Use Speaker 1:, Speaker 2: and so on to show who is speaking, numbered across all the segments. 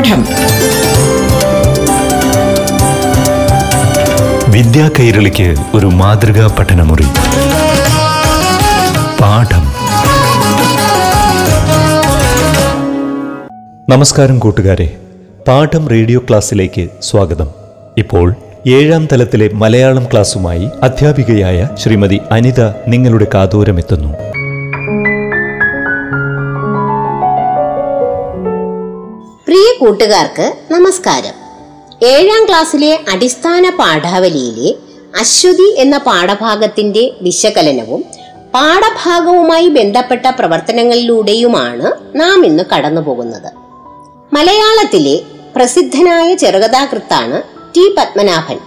Speaker 1: പാഠം.
Speaker 2: വിദ്യാ കൈരളിക്ക് ഒരു മാതൃകാ പഠനമുറി. പാഠം. നമസ്കാരം കൂട്ടുകാരെ. പാഠം റേഡിയോ ക്ലാസ്സിലേക്ക് സ്വാഗതം. ഇപ്പോൾ ഏഴാം തലത്തിലെ മലയാളം ക്ലാസ്സുമായി അധ്യാപികയായ ശ്രീമതി അനിത നിങ്ങളുടെ കാതോരമെത്തുന്നു.
Speaker 3: പ്രിയ കൂട്ടുകാർക്ക് നമസ്കാരം. ഏഴാം ക്ലാസ്സിലെ അടിസ്ഥാന പാഠാവലിയിലെ അശ്വതി എന്ന പാഠഭാഗത്തിന്റെ വിശകലനവും പാഠഭാഗവുമായി ബന്ധപ്പെട്ട പ്രവർത്തനങ്ങളിലൂടെയുമാണ് നാം ഇന്ന് കടന്നുപോകുന്നത്. മലയാളത്തിലെ പ്രസിദ്ധനായ ചെറുകഥാകൃത്താണ് ടി പത്മനാഭൻ.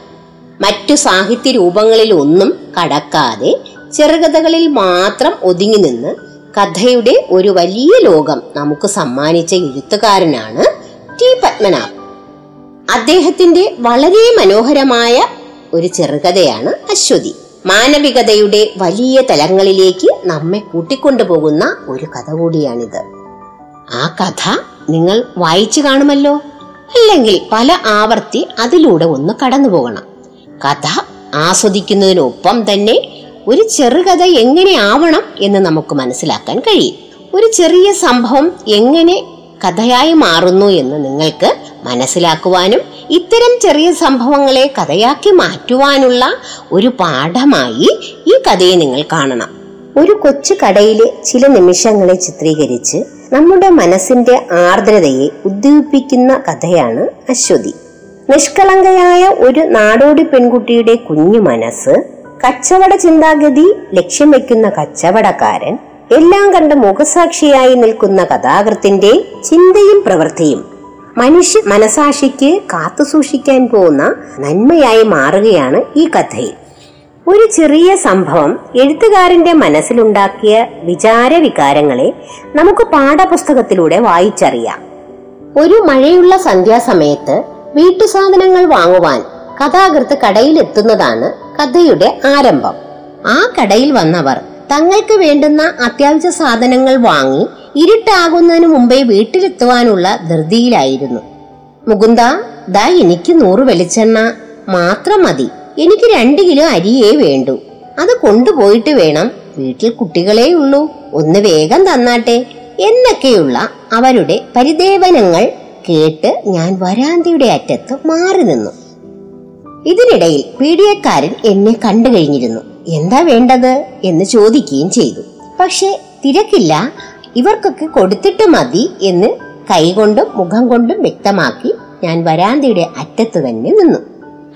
Speaker 3: മറ്റു സാഹിത്യ രൂപങ്ങളിൽ ഒന്നും കടക്കാതെ ചെറുകഥകളിൽ മാത്രം ഒതുങ്ങി നിന്ന് കഥയുടെ ഒരു വലിയ ലോകം നമുക്ക് സമ്മാനിച്ച എഴുത്തുകാരനാണ് ടി. പത്മനാഭ് അദ്ദേഹത്തിന്റെ വളരെ മനോഹരമായ ഒരു ചെറുകഥയാണ് അശ്വതി. മാനവികതയുടെ വലിയ തലങ്ങളിലേക്ക് നമ്മെ കൂട്ടിക്കൊണ്ടുപോകുന്ന ഒരു കഥ കൂടിയാണിത്. ആ കഥ നിങ്ങൾ വായിച്ചു കാണുമല്ലോ? അല്ലെങ്കിൽ പല ആവർത്തി അതിലൂടെ ഒന്ന് കടന്നു പോകണം. കഥ ആസ്വദിക്കുന്നതിനൊപ്പം തന്നെ ഒരു ചെറുകഥ എങ്ങനെ ആവണം എന്ന് നമുക്ക് മനസ്സിലാക്കാൻ കഴിയും. ഒരു ചെറിയ സംഭവം എങ്ങനെ കഥയായി മാറുന്നു എന്ന് നിങ്ങൾക്ക് മനസ്സിലാക്കുവാനും ഇത്തരം ചെറിയ സംഭവങ്ങളെ കഥയാക്കി മാറ്റുവാനുള്ള ഒരു പാഠമായി ഈ കഥയെ നിങ്ങൾ കാണണം. ഒരു കൊച്ചു കടയിലെ ചില നിമിഷങ്ങളെ ചിത്രീകരിച്ച് നമ്മുടെ മനസ്സിന്റെ ആർദ്രതയെ ഉദ്ദീപിക്കുന്ന കഥയാണ് അശ്വതി. നിഷ്കളങ്കയായ ഒരു നാടോടി പെൺകുട്ടിയുടെ കുഞ്ഞു മനസ്സ് കച്ചവട ചിന്താഗതി ലക്ഷ്യം വെക്കുന്ന കച്ചവടക്കാരൻ എല്ലാം കണ്ട മുഖസാക്ഷിയായി നിൽക്കുന്ന കഥാകൃത്തിന്റെ ചിന്തയും പ്രവൃത്തിയും മനുഷ്യ മനസാക്ഷിക്ക് കാത്തുസൂക്ഷിക്കാൻ പോകുന്ന നന്മയായി മാറുകയാണ് ഈ കഥയിൽ. ഒരു ചെറിയ സംഭവം എഴുത്തുകാരന്റെ മനസ്സിലുണ്ടാക്കിയ വിചാര വികാരങ്ങളെ നമുക്ക് പാഠപുസ്തകത്തിലൂടെ വായിച്ചറിയാം. ഒരു മഴയുള്ള സന്ധ്യാസമയത്ത് വീട്ടുസാധനങ്ങൾ വാങ്ങുവാൻ കഥാകൃത്ത് കടയിലെത്തുന്നതാണ് കഥയുടെ ആരംഭം. ആ കടയിൽ വന്നവർ തങ്ങൾക്ക് വേണ്ടുന്ന അത്യാവശ്യ സാധനങ്ങൾ വാങ്ങി ഇരുട്ടാകുന്നതിന് മുമ്പേ വീട്ടിലെത്തുവാനുള്ള ധൃതിയിലായിരുന്നു. മുകുന്ദ ദാ എനിക്ക് നൂറ് വെളിച്ചെണ്ണ. മാത്രം മതി. എനിക്ക് രണ്ട് കിലോ അരിയേ വേണ്ടു. അത് കൊണ്ടുപോയിട്ട് വേണം. വീട്ടിൽ കുട്ടികളേ ഉള്ളൂ. ഒന്ന് വേഗം തന്നാട്ടെ. എന്നൊക്കെയുള്ള അവരുടെ പരിദേവനങ്ങൾ കേട്ട് ഞാൻ വരാന്തയുടെ അറ്റത്ത് മാറി നിന്നു. ഇതിനിടയിൽ പീഡിയക്കാരൻ എന്നെ കണ്ടു കഴിഞ്ഞിരുന്നു. എന്താ വേണ്ടത് എന്ന് ചോദിക്കുകയും ചെയ്തു. പക്ഷെ തിരക്കില്ല. ഇവർക്കൊക്കെ കൊടുത്തിട്ട് മതി എന്ന് കൈകൊണ്ടും മുഖം കൊണ്ടും വ്യക്തമാക്കി ഞാൻ വരാന്തയുടെ അറ്റത്ത് തന്നെ നിന്നു.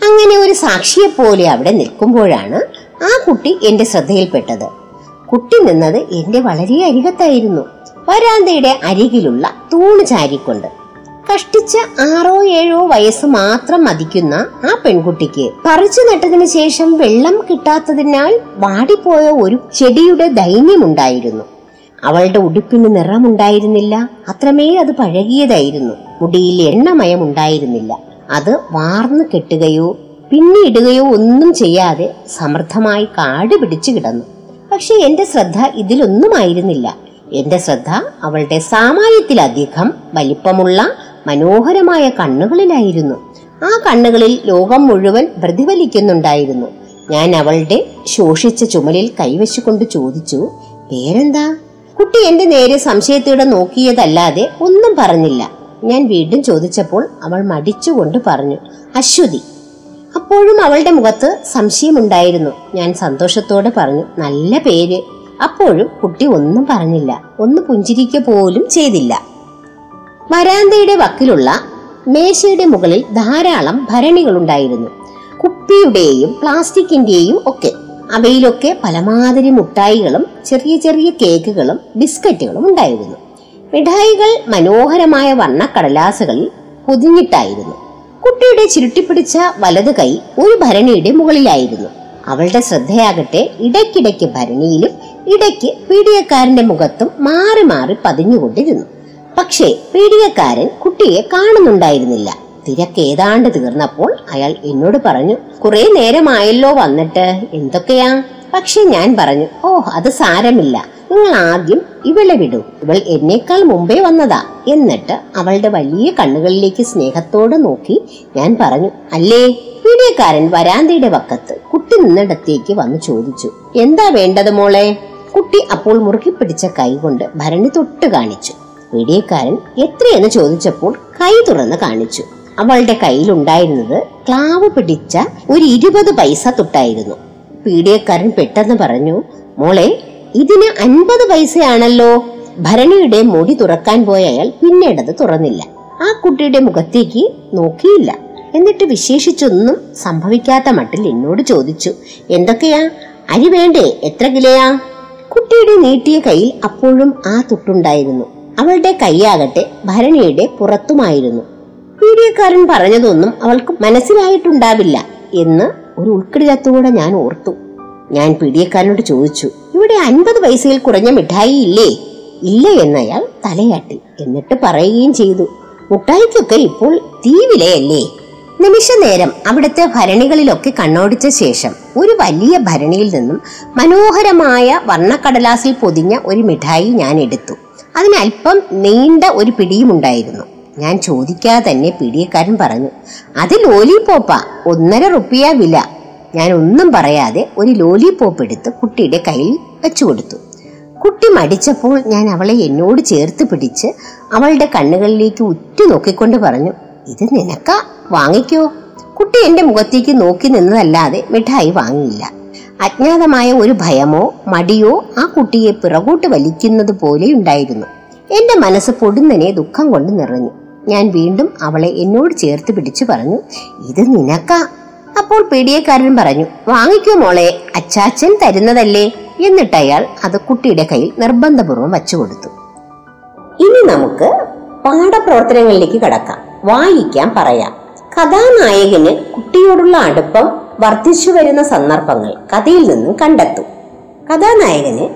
Speaker 3: അങ്ങനെ ഒരു സാക്ഷിയെ പോലെ അവിടെ നിൽക്കുമ്പോഴാണ് ആ കുട്ടി എന്റെ ശ്രദ്ധയിൽപ്പെട്ടത്. കുട്ടി നിന്നത് എന്റെ വളരെ അരികത്തായിരുന്നു. വരാന്തയുടെ അരികിലുള്ള തൂണ് ചാരിക്കൊണ്ട് കഷ്ടിച്ച ആറോ ഏഴോ വയസ്സ് മാത്രം മതിക്കുന്ന ആ പെൺകുട്ടിക്ക് പറിച്ചു നട്ടതിന് ശേഷം വെള്ളം കിട്ടാത്തതിനാൽ വാടിപ്പോയ ഒരു ചെടിയുടെ ദൈന്യമുണ്ടായിരുന്നു. അവളുടെ ഉടുപ്പിന് നിറമുണ്ടായിരുന്നില്ല. അത്രമേ അത് പഴകിയതായിരുന്നു. മുടിയിൽ എണ്ണമയം ഉണ്ടായിരുന്നില്ല അത് വാർന്നു കെട്ടുകയോ പിന്നിടുകയോ ഒന്നും ചെയ്യാതെ സമൃദ്ധമായി കാട് പിടിച്ചു കിടന്നു. പക്ഷെ എന്റെ ശ്രദ്ധ ഇതിലൊന്നുമായിരുന്നില്ല. എന്റെ ശ്രദ്ധ അവളുടെ സാമാന്യത്തിലധികം വലിപ്പമുള്ള മനോഹരമായ കണ്ണുകളിലായിരുന്നു. ആ കണ്ണുകളിൽ ലോകം മുഴുവൻ പ്രതിഫലിക്കുന്നുണ്ടായിരുന്നു. ഞാൻ അവളുടെ ശോഷിച്ച ചുമലിൽ കൈവച്ചുകൊണ്ട് ചോദിച്ചു പേരെന്താ? കുട്ടി എന്റെ നേരെ സംശയത്തോടെ നോക്കിയതല്ലാതെ ഒന്നും പറഞ്ഞില്ല. ഞാൻ വീണ്ടും ചോദിച്ചപ്പോൾ അവൾ മടിച്ചുകൊണ്ട് പറഞ്ഞു അശ്വതി. അപ്പോഴും അവളുടെ മുഖത്ത് സംശയമുണ്ടായിരുന്നു. ഞാൻ സന്തോഷത്തോടെ പറഞ്ഞു നല്ല പേര്. അപ്പോഴും കുട്ടി ഒന്നും പറഞ്ഞില്ല ഒന്ന് പുഞ്ചിരിക്ക പോലും ചെയ്തില്ല. വരാന്തയുടെ വക്കിലുള്ള മേശയുടെ മുകളിൽ ധാരാളം ഭരണികൾ ഭരണികളുണ്ടായിരുന്നു. കുപ്പിയുടെയും പ്ലാസ്റ്റിക്കിന്റെയും ഒക്കെ. അവയിലൊക്കെ പലമാതിരി മുട്ടായികളും ചെറിയ ചെറിയ കേക്കുകളും ബിസ്ക്കറ്റുകളും ഉണ്ടായിരുന്നു. മിഠായികൾ മനോഹരമായ വർണക്കടലാസുകളിൽ പൊതിഞ്ഞിട്ടായിരുന്നു. കുട്ടിയുടെ ചുരുട്ടിപ്പിടിച്ച വലത് കൈ ഒരു ഭരണിയുടെ മുകളിലായിരുന്നു. അവളുടെ ശ്രദ്ധയാകട്ടെ ഇടയ്ക്കിടയ്ക്ക് ഭരണിയിലും ഇടയ്ക്ക് പീഡിയക്കാരന്റെ മുഖത്തും മാറി മാറി പതിഞ്ഞുകൊണ്ടിരുന്നു. പക്ഷേ പീഡിയക്കാരൻ കുട്ടിയെ കാണുന്നുണ്ടായിരുന്നില്ല. തിരക്ക് ഏതാണ്ട് തീർന്നപ്പോൾ അയാൾ എന്നോട് പറഞ്ഞു കുറെ നേരമായല്ലോ വന്നിട്ട് എന്തൊക്കെയാ? പക്ഷെ ഞാൻ പറഞ്ഞു ഓ അത് സാരമില്ല. നിങ്ങൾ ആദ്യം ഇവളെ വിടൂ. ഇവൾ എന്നേക്കാൾ മുമ്പേ വന്നതാ. എന്നിട്ട് അവളുടെ വലിയ കണ്ണുകളിലേക്ക് സ്നേഹത്തോടെ നോക്കി ഞാൻ പറഞ്ഞു അല്ലേ? പീഡിയക്കാരൻ വരാന്തയുടെ വക്കത്ത് കുട്ടി നിന്നിടത്തേക്ക് വന്ന് ചോദിച്ചു എന്താ വേണ്ടത് മോളെ? കുട്ടി അപ്പോൾ മുറുക്കി പിടിച്ച കൈ കൊണ്ട് ഭരണി തൊട്ട് കാണിച്ചു പീഡിയക്കാരൻ എത്രയെന്ന് ചോദിച്ചപ്പോൾ കൈ തുറന്ന് കാണിച്ചു. അവളുടെ കയ്യിലുണ്ടായിരുന്നത് ക്ലാവ് പിടിച്ച ഒരു ഇരുപത് പൈസ തൊട്ടായിരുന്നു. പീഡിയക്കാരൻ പെട്ടെന്ന് പറഞ്ഞു മോളെ ഇതിന് അൻപത് പൈസയാണല്ലോ. ഭരണിയുടെ മുടി തുറക്കാൻ പോയ അയാൾ പിന്നീടത് തുറന്നില്ല. ആ കുട്ടിയുടെ മുഖത്തേക്ക് നോക്കിയില്ല. എന്നിട്ട് വിശേഷിച്ചൊന്നും സംഭവിക്കാത്ത മട്ടിൽ എന്നോട് ചോദിച്ചു എന്തൊക്കെയാ? അരി വേണ്ടേ? എത്ര കിലയാ? കുട്ടിയുടെ നീട്ടിയ കയ്യിൽ അപ്പോഴും ആ തുട്ടുണ്ടായിരുന്നു. അവളുടെ കൈയാകട്ടെ ഭരണിയുടെ പുറത്തുമായിരുന്നു. വീഡിയോക്കാരൻ പറഞ്ഞതൊന്നും അവൾക്ക് മനസ്സിലായിട്ടുണ്ടാവില്ല എന്ന് ഒരു ഉൾക്കിടിലത്തുകൂടെ ഞാൻ ഓർത്തു. ഞാൻ പീഡിയക്കാരനോട് ചോദിച്ചു ഇവിടെ അൻപത് പൈസയിൽ കുറഞ്ഞ മിഠായി ഇല്ലേ? ഇല്ല എന്നയാൾ തലയാട്ടി. എന്നിട്ട് പറയുകയും ചെയ്തു മുട്ടായിക്കൊക്കെ ഇപ്പോൾ തീ വിലയല്ലേ? നിമിഷ നേരം അവിടുത്തെ ഭരണികളിലൊക്കെ കണ്ണോടിച്ച ശേഷം ഒരു വലിയ ഭരണിയിൽ നിന്നും മനോഹരമായ വർണക്കടലാസിൽ പൊതിഞ്ഞ ഒരു മിഠായി ഞാൻ എടുത്തു. അതിന് അല്പം നീണ്ട ഒരു പിടിയുമുണ്ടായിരുന്നു. ഞാൻ ചോദിക്കാതെ തന്നെ പിടിയക്കാരൻ പറഞ്ഞു അത് ലോലിപോപ്പ ഒന്നര റുപ്പിയ വില. ഞാൻ ഒന്നും പറയാതെ ഒരു ലോലിപോപ്പ് എടുത്ത് കുട്ടിയുടെ കയ്യിൽ വെച്ചു കൊടുത്തു. കുട്ടി മടിച്ചപ്പോൾ ഞാൻ അവളെ എന്നോട് ചേർത്ത് പിടിച്ച് അവളുടെ കണ്ണുകളിലേക്ക് ഉറ്റു നോക്കിക്കൊണ്ട് പറഞ്ഞു ഇത് നിനക്ക? വാങ്ങിക്കോ. കുട്ടി എന്റെ മുഖത്തേക്ക് നോക്കി നിന്നതല്ലാതെ മിഠായി വാങ്ങിയില്ല. അജ്ഞാതമായ ഒരു ഭയമോ മടിയോ ആ കുട്ടിയെ പിറകോട്ട് വലിക്കുന്നത് പോലെ ഉണ്ടായിരുന്നു. എന്റെ മനസ്സ് പൊടുന്നനെ ദുഃഖം കൊണ്ട് നിറഞ്ഞു. ഞാൻ വീണ്ടും അവളെ എന്നോട് ചേർത്ത് പിടിച്ചു പറഞ്ഞു ഇത് നിനക്കാ. അപ്പോൾ പീഡിയക്കാരൻ പറഞ്ഞു വാങ്ങിക്കോ മോളെ അച്ചാച്ചൻ തരുന്നതല്ലേ? എന്നിട്ട് അയാൾ അത് കുട്ടിയുടെ കയ്യിൽ നിർബന്ധപൂർവം വച്ചു കൊടുത്തു ഇനി നമുക്ക് പാഠപ്രവർത്തനങ്ങളിലേക്ക് കടക്കാം. വായിക്കാൻ പറയാം. കഥാനായകന് കുട്ടിയോടുള്ള അടുപ്പം വർദ്ധിച്ചു വരുന്ന സന്ദർഭങ്ങൾ കഥയിൽ നിന്നും കണ്ടെത്തും. കഥാനായകന്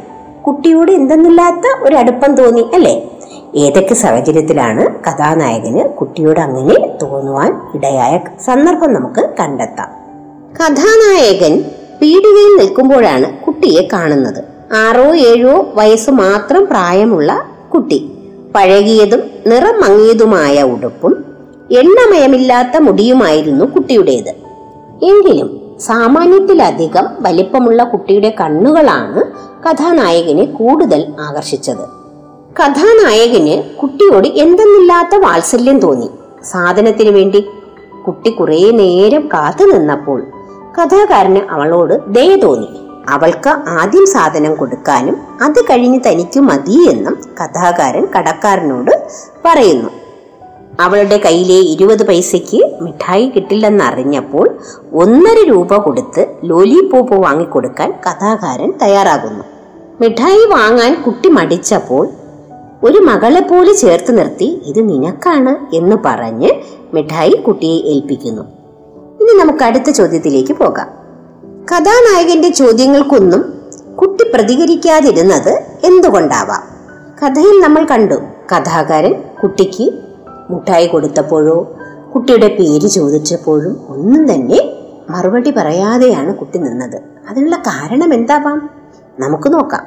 Speaker 3: കുട്ടിയോട് എന്തെന്നില്ലാത്ത ഒരു അടുപ്പം തോന്നി അല്ലേ? ഏതൊക്കെ സാഹചര്യത്തിലാണ് കഥാനായകന് കുട്ടിയോട് അങ്ങനെ തോന്നുവാൻ ഇടയായ സന്ദർഭം നമുക്ക് കണ്ടെത്താം. കഥാനായകൻ പീടികയിൽ നിൽക്കുമ്പോഴാണ് കുട്ടിയെ കാണുന്നത്. ആറോ ഏഴോ വയസ്സ് മാത്രം പ്രായമുള്ള കുട്ടി. പഴകിയതും നിറം മങ്ങിയതുമായ ഉടുപ്പും എണ്ണമയമില്ലാത്ത മുടിയുമായിരുന്നു കുട്ടിയുടേത്. എങ്കിലും സാമാന്യത്തിലധികം വലിപ്പമുള്ള കുട്ടിയുടെ കണ്ണുകളാണ് കഥാനായകനെ കൂടുതൽ ആകർഷിച്ചത്. കഥാനായകന് കുട്ടിയോട് എന്തെന്നില്ലാത്ത വാത്സല്യം തോന്നി. സാധനത്തിന് വേണ്ടി കുട്ടി കുറേ നേരം കാത്തു നിന്നപ്പോൾ കഥാകാരന് അവളോട് ദയ തോന്നി. അവൾക്ക് ആദ്യം സാധനം കൊടുക്കാനും അത് കഴിഞ്ഞ് തനിക്ക് മതി എന്നും കഥാകാരൻ കടക്കാരനോട് പറയുന്നു. അവളുടെ കയ്യിലെ ഇരുപത് പൈസയ്ക്ക് മിഠായി കിട്ടില്ലെന്നറിഞ്ഞപ്പോൾ ഒന്നര രൂപ കൊടുത്ത് ലോലിപോപ്പ് വാങ്ങിക്കൊടുക്കാൻ കഥാകാരൻ തയ്യാറാകുന്നു. മിഠായി വാങ്ങാൻ കുട്ടി മടിച്ചപ്പോൾ ഒരു മകളെ പോലെ ചേർത്ത് നിർത്തി ഇത് നിനക്കാണ് എന്ന് പറഞ്ഞ് മിഠായി കുട്ടിയെ ഏൽപ്പിക്കുന്നു. ഇനി നമുക്ക് അടുത്ത ചോദ്യത്തിലേക്ക് പോകാം. കഥാനായകന്റെ ചോദ്യങ്ങൾക്കൊന്നും കുട്ടി പ്രതികരിക്കാതിരുന്നത് എന്തുകൊണ്ടാവാം? കഥയിൽ നമ്മൾ കണ്ടു കഥാകാരൻ കുട്ടിക്ക് മുട്ടായി കൊടുത്തപ്പോഴോ കുട്ടിയുടെ പേര് ചോദിച്ചപ്പോഴും ഒന്നും തന്നെ മറുപടി പറയാതെയാണ് കുട്ടി നിന്നത്. അതിനുള്ള കാരണം എന്താവാം? നമുക്ക് നോക്കാം.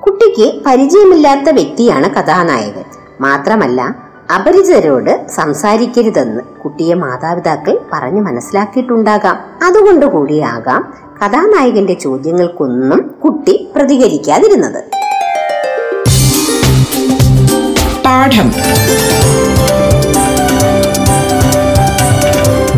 Speaker 3: കുട്ടിക്ക് പരിചയമില്ലാത്ത വ്യക്തിയാണ് കഥാനായകൻ. മാത്രമല്ല അപരിചിതരോട് സംസാരിക്കരുതെന്ന് കുട്ടിയെ മാതാപിതാക്കൾ പറഞ്ഞു മനസ്സിലാക്കിയിട്ടുണ്ടാകാം. അതുകൊണ്ട് കൂടിയാകാം കഥാനായകന്റെ ചോദ്യങ്ങൾക്കൊന്നും കുട്ടി പ്രതികരിക്കാതിരുന്നത്.
Speaker 1: പാഠം.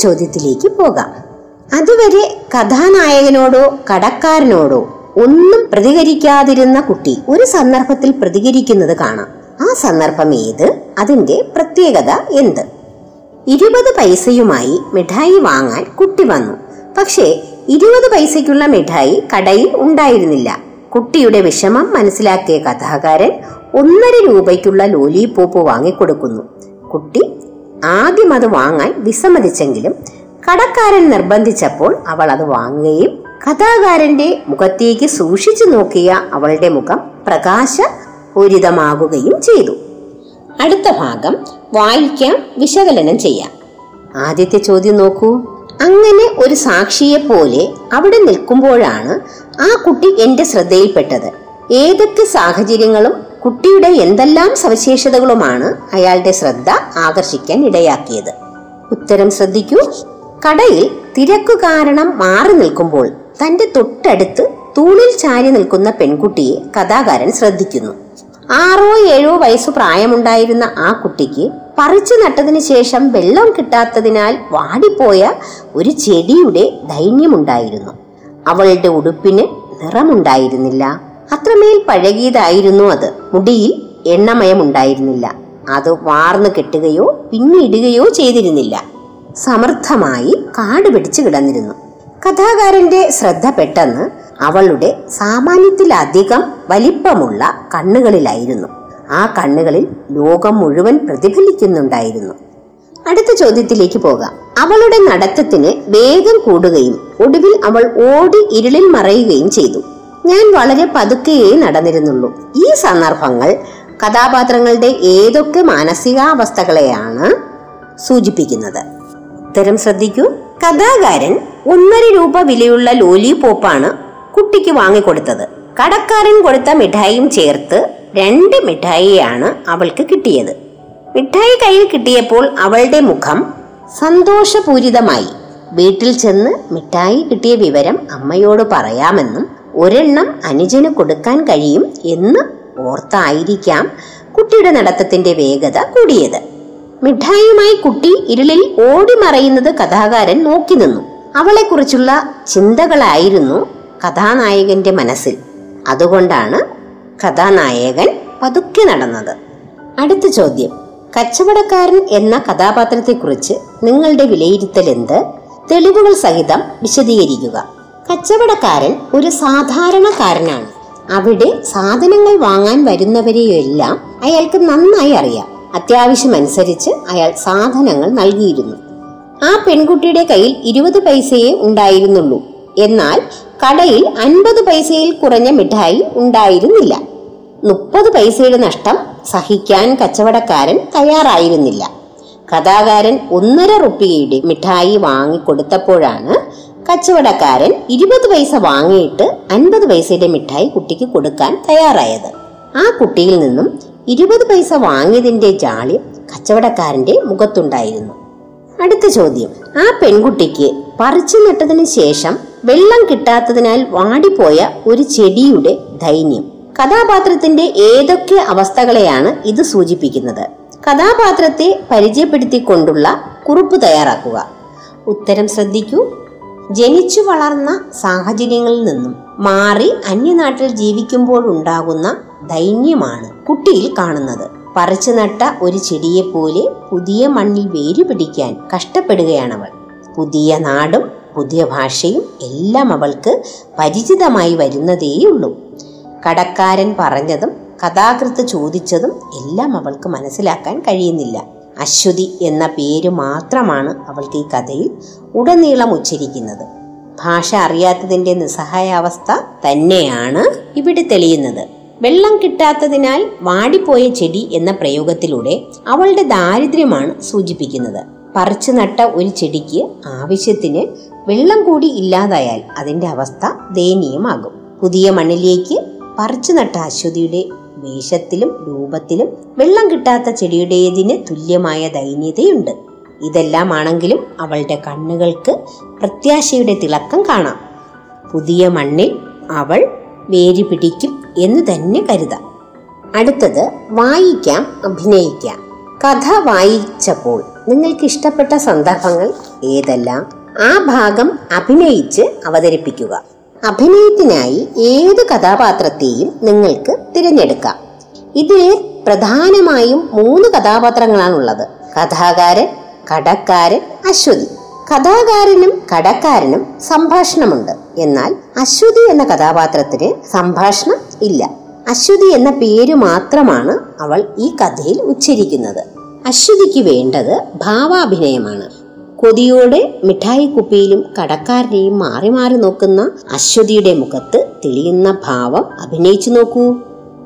Speaker 3: ചോദ്യത്തിലേക്ക് പോകാം. അതുവരെ കഥാനായകനോടോ കടക്കാരനോടോ ഒന്നും പ്രതികരിക്കാതിരുന്ന കുട്ടി ഒരു സന്ദർഭത്തിൽ പ്രതികരിക്കുന്നത് കാണാം. ആ സന്ദർഭം ഏത്? അതിന്റെ പ്രത്യേകത എന്ത്? ഇരുപത് പൈസയുമായി മിഠായി വാങ്ങാൻ കുട്ടി വന്നു. പക്ഷേ ഇരുപത് പൈസയ്ക്കുള്ള മിഠായി കടയിൽ ഉണ്ടായിരുന്നില്ല. കുട്ടിയുടെ വിഷമം മനസ്സിലാക്കിയ കഥാകാരൻ ഒന്നര രൂപയ്ക്കുള്ള ലോലിപോപ്പ് വാങ്ങിക്കൊടുക്കുന്നു. കുട്ടി ആദ്യം അത് വാങ്ങാൻ വിസമ്മതിച്ചെങ്കിലും കടക്കാരൻ നിർബന്ധിച്ചപ്പോൾ അവൾ അത് വാങ്ങുകയും കഥാകാരന്റെ മുഖത്തേക്ക് സൂക്ഷിച്ചു നോക്കിയ അവളുടെ മുഖം പ്രകാശ പൂരിതമാകുകയും ചെയ്തു. അടുത്ത ഭാഗം വായിക്കാം വിശകലനം ചെയ്യാം. ആദ്യത്തെ ചോദ്യം നോക്കൂ. അങ്ങനെ ഒരു സാക്ഷിയെ പോലെ അവിടെ നിൽക്കുമ്പോഴാണ് ആ കുട്ടി എന്റെ ശ്രദ്ധയിൽപ്പെട്ടത്. ഏതൊക്കെ സാഹചര്യങ്ങളും കുട്ടിയുടെ എന്തെല്ലാം സവിശേഷതകളുമാണ് അയാളുടെ ശ്രദ്ധ ആകർഷിക്കാൻ ഇടയാക്കിയത്? ഉത്തരം ശ്രദ്ധിക്കൂ. കടയിൽ തിരക്കു കാരണം മാറി നിൽക്കുമ്പോൾ തന്റെ തൊട്ടടുത്ത് തൂണിൽ ചാരി നിൽക്കുന്ന പെൺകുട്ടിയെ കഥാകാരൻ ശ്രദ്ധിക്കുന്നു. ആറോ ഏഴോ വയസ്സ് പ്രായമുണ്ടായിരുന്ന ആ കുട്ടിക്ക് പറിച്ചു നട്ടതിന് ശേഷം വെള്ളം കിട്ടാത്തതിനാൽ വാടിപ്പോയ ഒരു ചെടിയുടെ ദൈന്യമുണ്ടായിരുന്നു. അവളുടെ ഉടുപ്പിന് നിറമുണ്ടായിരുന്നില്ല. അത്രമേൽ പഴകിയതായിരുന്നു അത്. മുടിയിൽ എണ്ണമയം ഉണ്ടായിരുന്നില്ല അത് വാർന്നു കെട്ടുകയോ പിന്നിടുകയോ ചെയ്തിരുന്നില്ല. സമർത്ഥമായി കാട് പിടിച്ചു കിടന്നിരുന്നു. കഥാകാരന്റെ ശ്രദ്ധ പെട്ടെന്ന് അവളുടെ സാമാന്യത്തിലധികം വലിപ്പമുള്ള കണ്ണുകളിലായിരുന്നു. ആ കണ്ണുകളിൽ ലോകം മുഴുവൻ പ്രതിഫലിക്കുന്നുണ്ടായിരുന്നു. അടുത്ത ചോദ്യത്തിലേക്ക് പോകാം. അവളുടെ നടത്തത്തിന് വേഗം കൂടുകയും ഒടുവിൽ അവൾ ഓടി ഇരുളിൽ മറയുകയും ചെയ്തു. ഞാൻ വളരെ പതുക്കെയേ നടന്നിരുന്നുള്ളൂ. ഈ സന്ദർഭങ്ങൾ കഥാപാത്രങ്ങളുടെ ഏതൊക്കെ മാനസികാവസ്ഥകളെയാണ് സൂചിപ്പിക്കുന്നത്? ഉത്തരം ശ്രദ്ധിക്കൂ. കഥാകാരൻ ഒന്നര രൂപ വിലയുള്ള ലോലിപോപ്പാണ് കുട്ടിക്ക് വാങ്ങിക്കൊടുത്തത്. കടക്കാരൻ കൊടുത്ത മിഠായിയും ചേർത്ത് രണ്ട് മിഠായിയാണ് അവൾക്ക് കിട്ടിയത്. മിഠായി കയ്യിൽ കിട്ടിയപ്പോൾ അവളുടെ മുഖം സന്തോഷപൂരിതമായി. വീട്ടിൽ ചെന്ന് മിഠായി കിട്ടിയ വിവരം അമ്മയോട് പറയാമെന്നും ഒരെണ്ണം അനുജന് കൊടുക്കാൻ കഴിയും എന്ന് ഓർത്തായിരിക്കാം കുട്ടിയുടെ നടത്തത്തിന്റെ വേഗത കൂടിയത്. മിഠായിയുമായി കുട്ടി ഇരുളിൽ ഓടി മറയുന്നത് കഥാകാരൻ നോക്കി നിന്നു. അവളെക്കുറിച്ചുള്ള ചിന്തകളായിരുന്നു കഥാനായകന്റെ മനസ്സിൽ. അതുകൊണ്ടാണ് കഥാനായകൻ പതുക്കെ നടന്നത്. അടുത്ത ചോദ്യം. കച്ചവടക്കാരൻ എന്ന കഥാപാത്രത്തെക്കുറിച്ച് നിങ്ങളുടെ വിലയിരുത്തൽ എന്ത് തെളിവുകൾ സഹിതം വിശദീകരിക്കുക. കച്ചവടക്കാരൻ ഒരു സാധാരണക്കാരനാണ്. അവിടെ സാധനങ്ങൾ വാങ്ങാൻ വരുന്നവരെയെല്ലാം അയാൾക്ക് നന്നായി അറിയാം. അത്യാവശ്യമനുസരിച്ച് അയാൾ സാധനങ്ങൾ നൽകിയിരുന്നു. ആ പെൺകുട്ടിയുടെ കയ്യിൽ ഇരുപത് പൈസയേ ഉണ്ടായിരുന്നുള്ളൂ. എന്നാൽ കടയിൽ അൻപത് പൈസയിൽ കുറഞ്ഞ മിഠായി ഉണ്ടായിരുന്നില്ല. മുപ്പത് പൈസയുടെ നഷ്ടം സഹിക്കാൻ കച്ചവടക്കാരൻ തയ്യാറായിരുന്നില്ല. കഥാകാരൻ ഒന്നര റുപ്പിയയുടെ മിഠായി വാങ്ങിക്കൊടുത്തപ്പോഴാണ് കച്ചവടക്കാരൻ ഇരുപത് പൈസ വാങ്ങിയിട്ട് അൻപത് പൈസയുടെ മിഠായി കുട്ടിക്ക് കൊടുക്കാൻ തയ്യാറായത്. ആ കുട്ടിയിൽ നിന്നും ഇരുപത് പൈസ വാങ്ങിയതിന്റെ ജാള്യം കച്ചവടക്കാരന്റെ മുഖത്തുണ്ടായിരുന്നു. അടുത്ത ചോദ്യം. ആ പെൺകുട്ടിക്ക് പറിച്ചു നട്ടതിന് ശേഷം വെള്ളം കിട്ടാത്തതിനാൽ വാടിപ്പോയ ഒരു ചെടിയുടെ ദൈന്യം. കഥാപാത്രത്തിന്റെ ഏതൊക്കെ അവസ്ഥകളെയാണ് ഇത് സൂചിപ്പിക്കുന്നത്? കഥാപാത്രത്തെ പരിചയപ്പെടുത്തിക്കൊണ്ടുള്ള കുറിപ്പ് തയ്യാറാക്കുക. ഉത്തരം ശ്രദ്ധിക്കൂ. ജനിച്ചു വളർന്ന സാഹചര്യങ്ങളിൽ നിന്നും മാറി അന്യനാട്ടിൽ ജീവിക്കുമ്പോഴുണ്ടാകുന്ന ദൈന്യമാണ് കുട്ടിയിൽ കാണുന്നത്. പറിച്ചു നട്ട ഒരു ചെടിയെപ്പോലെ പുതിയ മണ്ണിൽ വേര് പിടിക്കാൻ കഷ്ടപ്പെടുകയാണവൾ. പുതിയ നാടും പുതിയ ഭാഷയും എല്ലാം അവൾക്ക് പരിചിതമായി വരുന്നതേയുള്ളൂ. കടക്കാരൻ പറഞ്ഞതും കഥാകൃത്ത് ചോദിച്ചതും എല്ലാം അവൾക്ക് മനസ്സിലാക്കാൻ കഴിയുന്നില്ല. അശ്വതി എന്ന പേര് മാത്രമാണ് അവൾക്ക് ഈ കഥയിൽ ഉടനീളം ഉച്ചരിക്കുന്നത്. ഭാഷ അറിയാത്തതിന്റെ നിസ്സഹായാവസ്ഥ തന്നെയാണ് ഇവിടെ തെളിയുന്നത്. വെള്ളം കിട്ടാത്തതിനാൽ വാടിപ്പോയ ചെടി എന്ന പ്രയോഗത്തിലൂടെ അവളുടെ ദാരിദ്ര്യമാണ് സൂചിപ്പിക്കുന്നത്. പറിച്ചു നട്ട ഒരു ചെടിക്ക് ആവശ്യത്തിന് വെള്ളം കൂടി ഇല്ലാതായാൽ അതിന്റെ അവസ്ഥ ദയനീയമാകും. പുതിയ മണ്ണിലേക്ക് പറിച്ചു നട്ട അശ്വതിയുടെ വേഷത്തിലും രൂപത്തിലും വെള്ളം കിട്ടാത്ത ചെടിയുടേതിന് തുല്യമായ ദൈന്യതയുണ്ട്. ഇതെല്ലാമാണെങ്കിലും അവളുടെ കണ്ണുകൾക്ക് പ്രത്യാശയുടെ തിളക്കം കാണാം. പുതിയ മണ്ണിൽ അവൾ വേരി പിടിക്കും എന്ന് തന്നെ കരുതാം. അടുത്തത് വായിക്കാം അഭിനയിക്കാം. കഥ വായിച്ചപ്പോൾ നിങ്ങൾക്ക് ഇഷ്ടപ്പെട്ട സന്ദർഭങ്ങൾ ഏതെല്ലാം? ആ ഭാഗം അഭിനയിച്ച് അവതരിപ്പിക്കുക. അഭിനയത്തിനായി ഏത് കഥാപാത്രത്തെയും നിങ്ങൾക്ക് തിരഞ്ഞെടുക്കാം. ഇതിൽ പ്രധാനമായും മൂന്ന് കഥാപാത്രങ്ങളാണുള്ളത്. കഥാകാരൻ കടക്കാരൻ അശ്വതി. കഥാകാരനും കടക്കാരനും സംഭാഷണമുണ്ട്. എന്നാൽ അശ്വതി എന്ന കഥാപാത്രത്തിന് സംഭാഷണം ഇല്ല. അശ്വതി എന്ന പേര് മാത്രമാണ് അവൾ ഈ കഥയിൽ ഉച്ചരിക്കുന്നത്. അശ്വതിക്ക് വേണ്ടത് ഭാവാഭിനയമാണ്. കൊതിയോടെ മിഠായി കുപ്പിയിലും കടക്കാരനെയും മാറി മാറി നോക്കുന്ന അശ്വതിയുടെ മുഖത്ത് തെളിയുന്ന ഭാവം അഭിനയിച്ചു നോക്കൂ.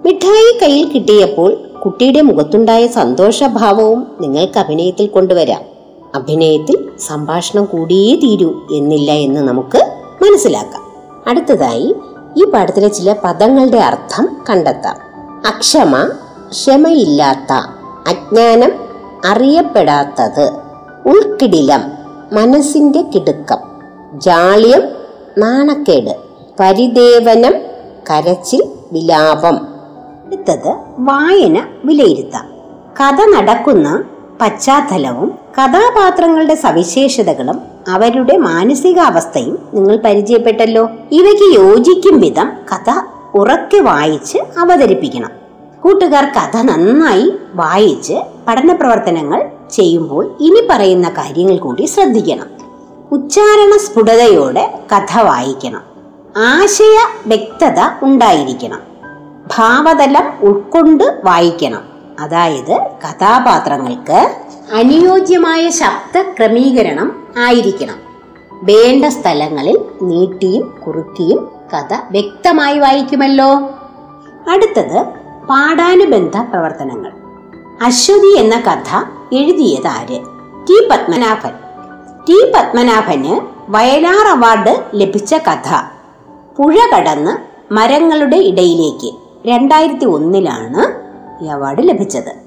Speaker 3: മിഠായി കയ്യിൽ കിട്ടിയപ്പോൾ കുട്ടിയുടെ മുഖത്തുണ്ടായ സന്തോഷഭാവവും നിങ്ങൾക്ക് അഭിനയത്തിൽ കൊണ്ടുവരാം. അഭിനയത്തിൽ സംഭാഷണം കൂടിയേ തീരൂ എന്നില്ല എന്ന് നമുക്ക് മനസ്സിലാക്കാം. അടുത്തതായി ഈ പാഠത്തിലെ ചില പദങ്ങളുടെ അർത്ഥം കണ്ടെത്താം. അക്ഷമ ക്ഷമയില്ലാത്ത അജ്ഞാനം അറിയപ്പെടാത്തത്. ഉൾക്കിടിലം മനസ്സിന്റെ കിടുക്കം ജാളിയം നാണക്കേട് പരിദേവനം കരച്ചിൽ വിലാപം. അടുത്തത് വായന വിലയിരുത്താം കഥ നടക്കുന്ന പശ്ചാത്തലവും കഥാപാത്രങ്ങളുടെ സവിശേഷതകളും അവരുടെ മാനസികാവസ്ഥയും നിങ്ങൾ പരിചയപ്പെട്ടല്ലോ. ഇവയ്ക്ക് യോജിക്കും വിധം കഥ ഉറക്കെ വായിച്ച് അവതരിപ്പിക്കണം. കൂട്ടുകാർ കഥ നന്നായി വായിച്ച് പഠന പ്രവർത്തനങ്ങൾ ചെയ്യുമ്പോൾ ഇനി പറയുന്ന കാര്യങ്ങൾ കൂടി ശ്രദ്ധിക്കണം. ഉച്ചാരണ സ്ഫുടതയോടെ കഥ വായിക്കണം. ആശയ വ്യക്തത ഉണ്ടായിരിക്കണം. ഭാവതലം ഉൾക്കൊണ്ട് വായിക്കണം. അതായത് കഥാപാത്രങ്ങൾക്ക് അനുയോജ്യമായ ശബ്ദ ക്രമീകരണം ആയിരിക്കണം. വേണ്ട സ്ഥലങ്ങളിൽ നീട്ടിയും കുറുക്കിയും കഥ വ്യക്തമായി വായിക്കുമല്ലോ. അടുത്തത് പാഠാനുബന്ധ പ്രവർത്തനങ്ങൾ. അശ്വതി എന്ന കഥ എഴുതിയത് ആര്? ടി പത്മനാഭൻ. ടി പത്മനാഭന് വയലാർ അവാർഡ് ലഭിച്ച കഥ. പുഴ കടന്ന് മരങ്ങളുടെ ഇടയിലേക്ക്. രണ്ടായിരത്തി ഒന്നിലാണ് ഈ അവാർഡ് ലഭിച്ചത്.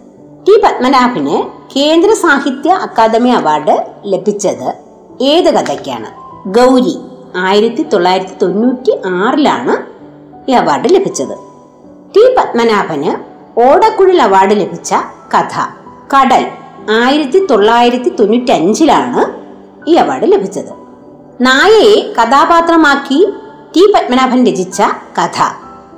Speaker 3: ടി പത്മനാഭന് കേന്ദ്ര സാഹിത്യ അക്കാദമി അവാർഡ് ലഭിച്ചത് ഏത് കഥയ്ക്കാണ്? ഗൗരി. ആയിരത്തി തൊള്ളായിരത്തി തൊണ്ണൂറ്റി ആറിലാണ് ഈ അവാർഡ് ലഭിച്ചത്. ടി പത്മനാഭന് ഓടക്കുഴൽ അവാർഡ് ലഭിച്ച കഥ. കടൽ. ആയിരത്തി തൊള്ളായിരത്തി തൊണ്ണൂറ്റി അഞ്ചിലാണ് ഈ അവാർഡ് ലഭിച്ചത്. നായയെ കഥാപാത്രമാക്കി ടി പത്മനാഭൻ രചിച്ച കഥ.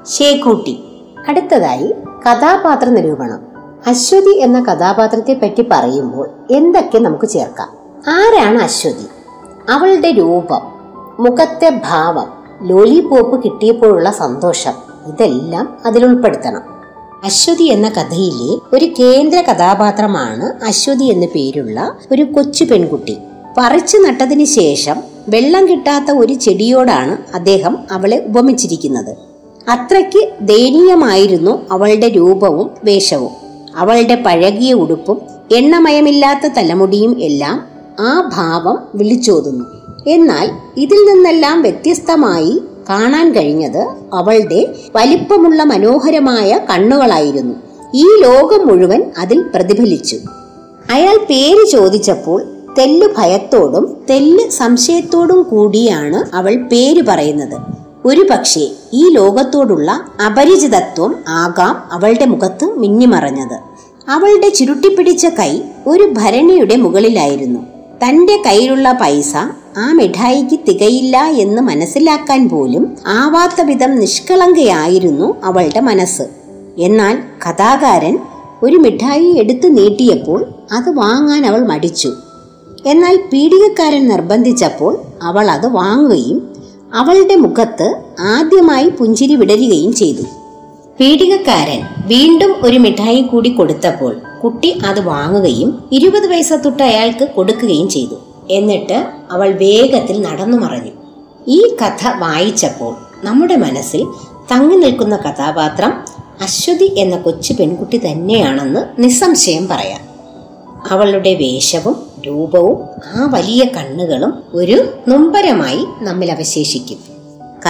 Speaker 3: ശേഖൂട്ടി. അടുത്തതായി കഥാപാത്ര നിരൂപണം. അശ്വതി എന്ന കഥാപാത്രത്തെ പറ്റി പറയുമ്പോൾ എന്തൊക്കെ നമുക്ക് ചേർക്കാം? ആരാണ് അശ്വതി? അവളുടെ രൂപം മുഖത്തെ ഭാവം ലോലിപോപ്പ് കിട്ടിയപ്പോഴുള്ള സന്തോഷം ഇതെല്ലാം അതിൽ ഉൾപ്പെടുത്തണം അശ്വതി എന്ന കഥയിലെ ഒരു കേന്ദ്ര കഥാപാത്രമാണ് അശ്വതി എന്ന പേരുള്ള ഒരു കൊച്ചു പെൺകുട്ടി. പറിച്ചു നട്ടതിന് ശേഷം വെള്ളം കിട്ടാത്ത ഒരു ചെടിയോടാണ് അദ്ദേഹം അവളെ ഉപമിച്ചിരിക്കുന്നത്. അത്രയ്ക്ക് ദയനീയമായിരുന്നു അവളുടെ രൂപവും വേഷവും. അവളുടെ പഴകിയ ഉടുപ്പും എണ്ണമയമില്ലാത്ത തലമുടിയും എല്ലാം ആ ഭാവം വിളിച്ചോതുന്നു. എന്നാൽ ഇതിൽ നിന്നെല്ലാം വ്യത്യസ്തമായി കാണാൻ കഴിഞ്ഞത് അവളുടെ വലിപ്പമുള്ള മനോഹരമായ കണ്ണുകളായിരുന്നു. ഈ ലോകം മുഴുവൻ അതിൽ പ്രതിഫലിച്ചു. അയാൾ പേര് ചോദിച്ചപ്പോൾ തെല്ല് ഭയത്തോടും തെല്ല് സംശയത്തോടും കൂടിയാണ് അവൾ പേര് പറയുന്നത്. ഒരു പക്ഷേ ഈ ലോകത്തോടുള്ള അപരിചിതത്വം ആകാം അവളുടെ മുഖത്ത് മിന്നിമറഞ്ഞത്. അവളുടെ ചുരുട്ടിപ്പിടിച്ച കൈ ഒരു ഭരണിയുടെ മുകളിലായിരുന്നു. തന്റെ കയ്യിലുള്ള പൈസ ആ മിഠായിക്ക് തികയില്ല എന്ന് മനസ്സിലാക്കാൻ പോലും ആവാത്ത വിധം നിഷ്കളങ്കയായിരുന്നു അവളുടെ മനസ്സ്. എന്നാൽ കഥാകാരൻ ഒരു മിഠായി എടുത്തു നീട്ടിയപ്പോൾ അത് വാങ്ങാൻ അവൾ മടിച്ചു. എന്നാൽ പീഡികക്കാരൻ നിർബന്ധിച്ചപ്പോൾ അവൾ അത് വാങ്ങുകയും അവളുടെ മുഖത്ത് ആദ്യമായി പുഞ്ചിരി വിടരുകയും ചെയ്തു. പീഡികക്കാരൻ വീണ്ടും ഒരു മിഠായി കൂടി കൊടുത്തപ്പോൾ കുട്ടി അത് വാങ്ങുകയും ഇരുപത് പൈസ തൊട്ട് അയാൾക്ക് കൊടുക്കുകയും ചെയ്തു. എന്നിട്ട് അവൾ വേഗത്തിൽ നടന്നു മറഞ്ഞു. ഈ കഥ വായിച്ചപ്പോൾ നമ്മുടെ മനസ്സിൽ തങ്ങി നിൽക്കുന്ന കഥാപാത്രം അശ്വതി എന്ന കൊച്ചു പെൺകുട്ടി തന്നെയാണെന്ന് നിസ്സംശയം പറയാം. അവളുടെ വേഷവും രൂപവും ആ വലിയ കണ്ണുകളും ഒരു നൊമ്പരമായി നമ്മിൽ അവശേഷിക്കും.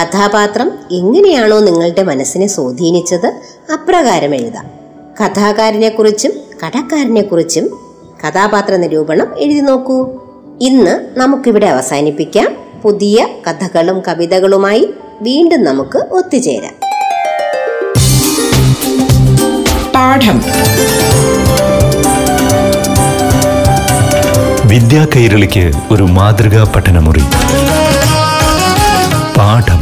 Speaker 3: കഥാപാത്രം എങ്ങനെയാണോ നിങ്ങളുടെ മനസ്സിനെ സ്വാധീനിച്ചത് അപ്രകാരം എഴുതാം. കഥാകാരനെക്കുറിച്ചും കടക്കാരനെക്കുറിച്ചും കഥാപാത്ര നിരൂപണം എഴുതി നോക്കൂ. ഇന്ന് നമുക്കിവിടെ അവസാനിപ്പിക്കാം. പുതിയ കഥകളും കവിതകളുമായി വീണ്ടും നമുക്ക് ഒത്തുചേരാം.
Speaker 1: പാഠം.
Speaker 2: വിദ്യാ കൈരളിക്ക് ഒരു മാതൃകാ പഠനമുറി. പാഠം.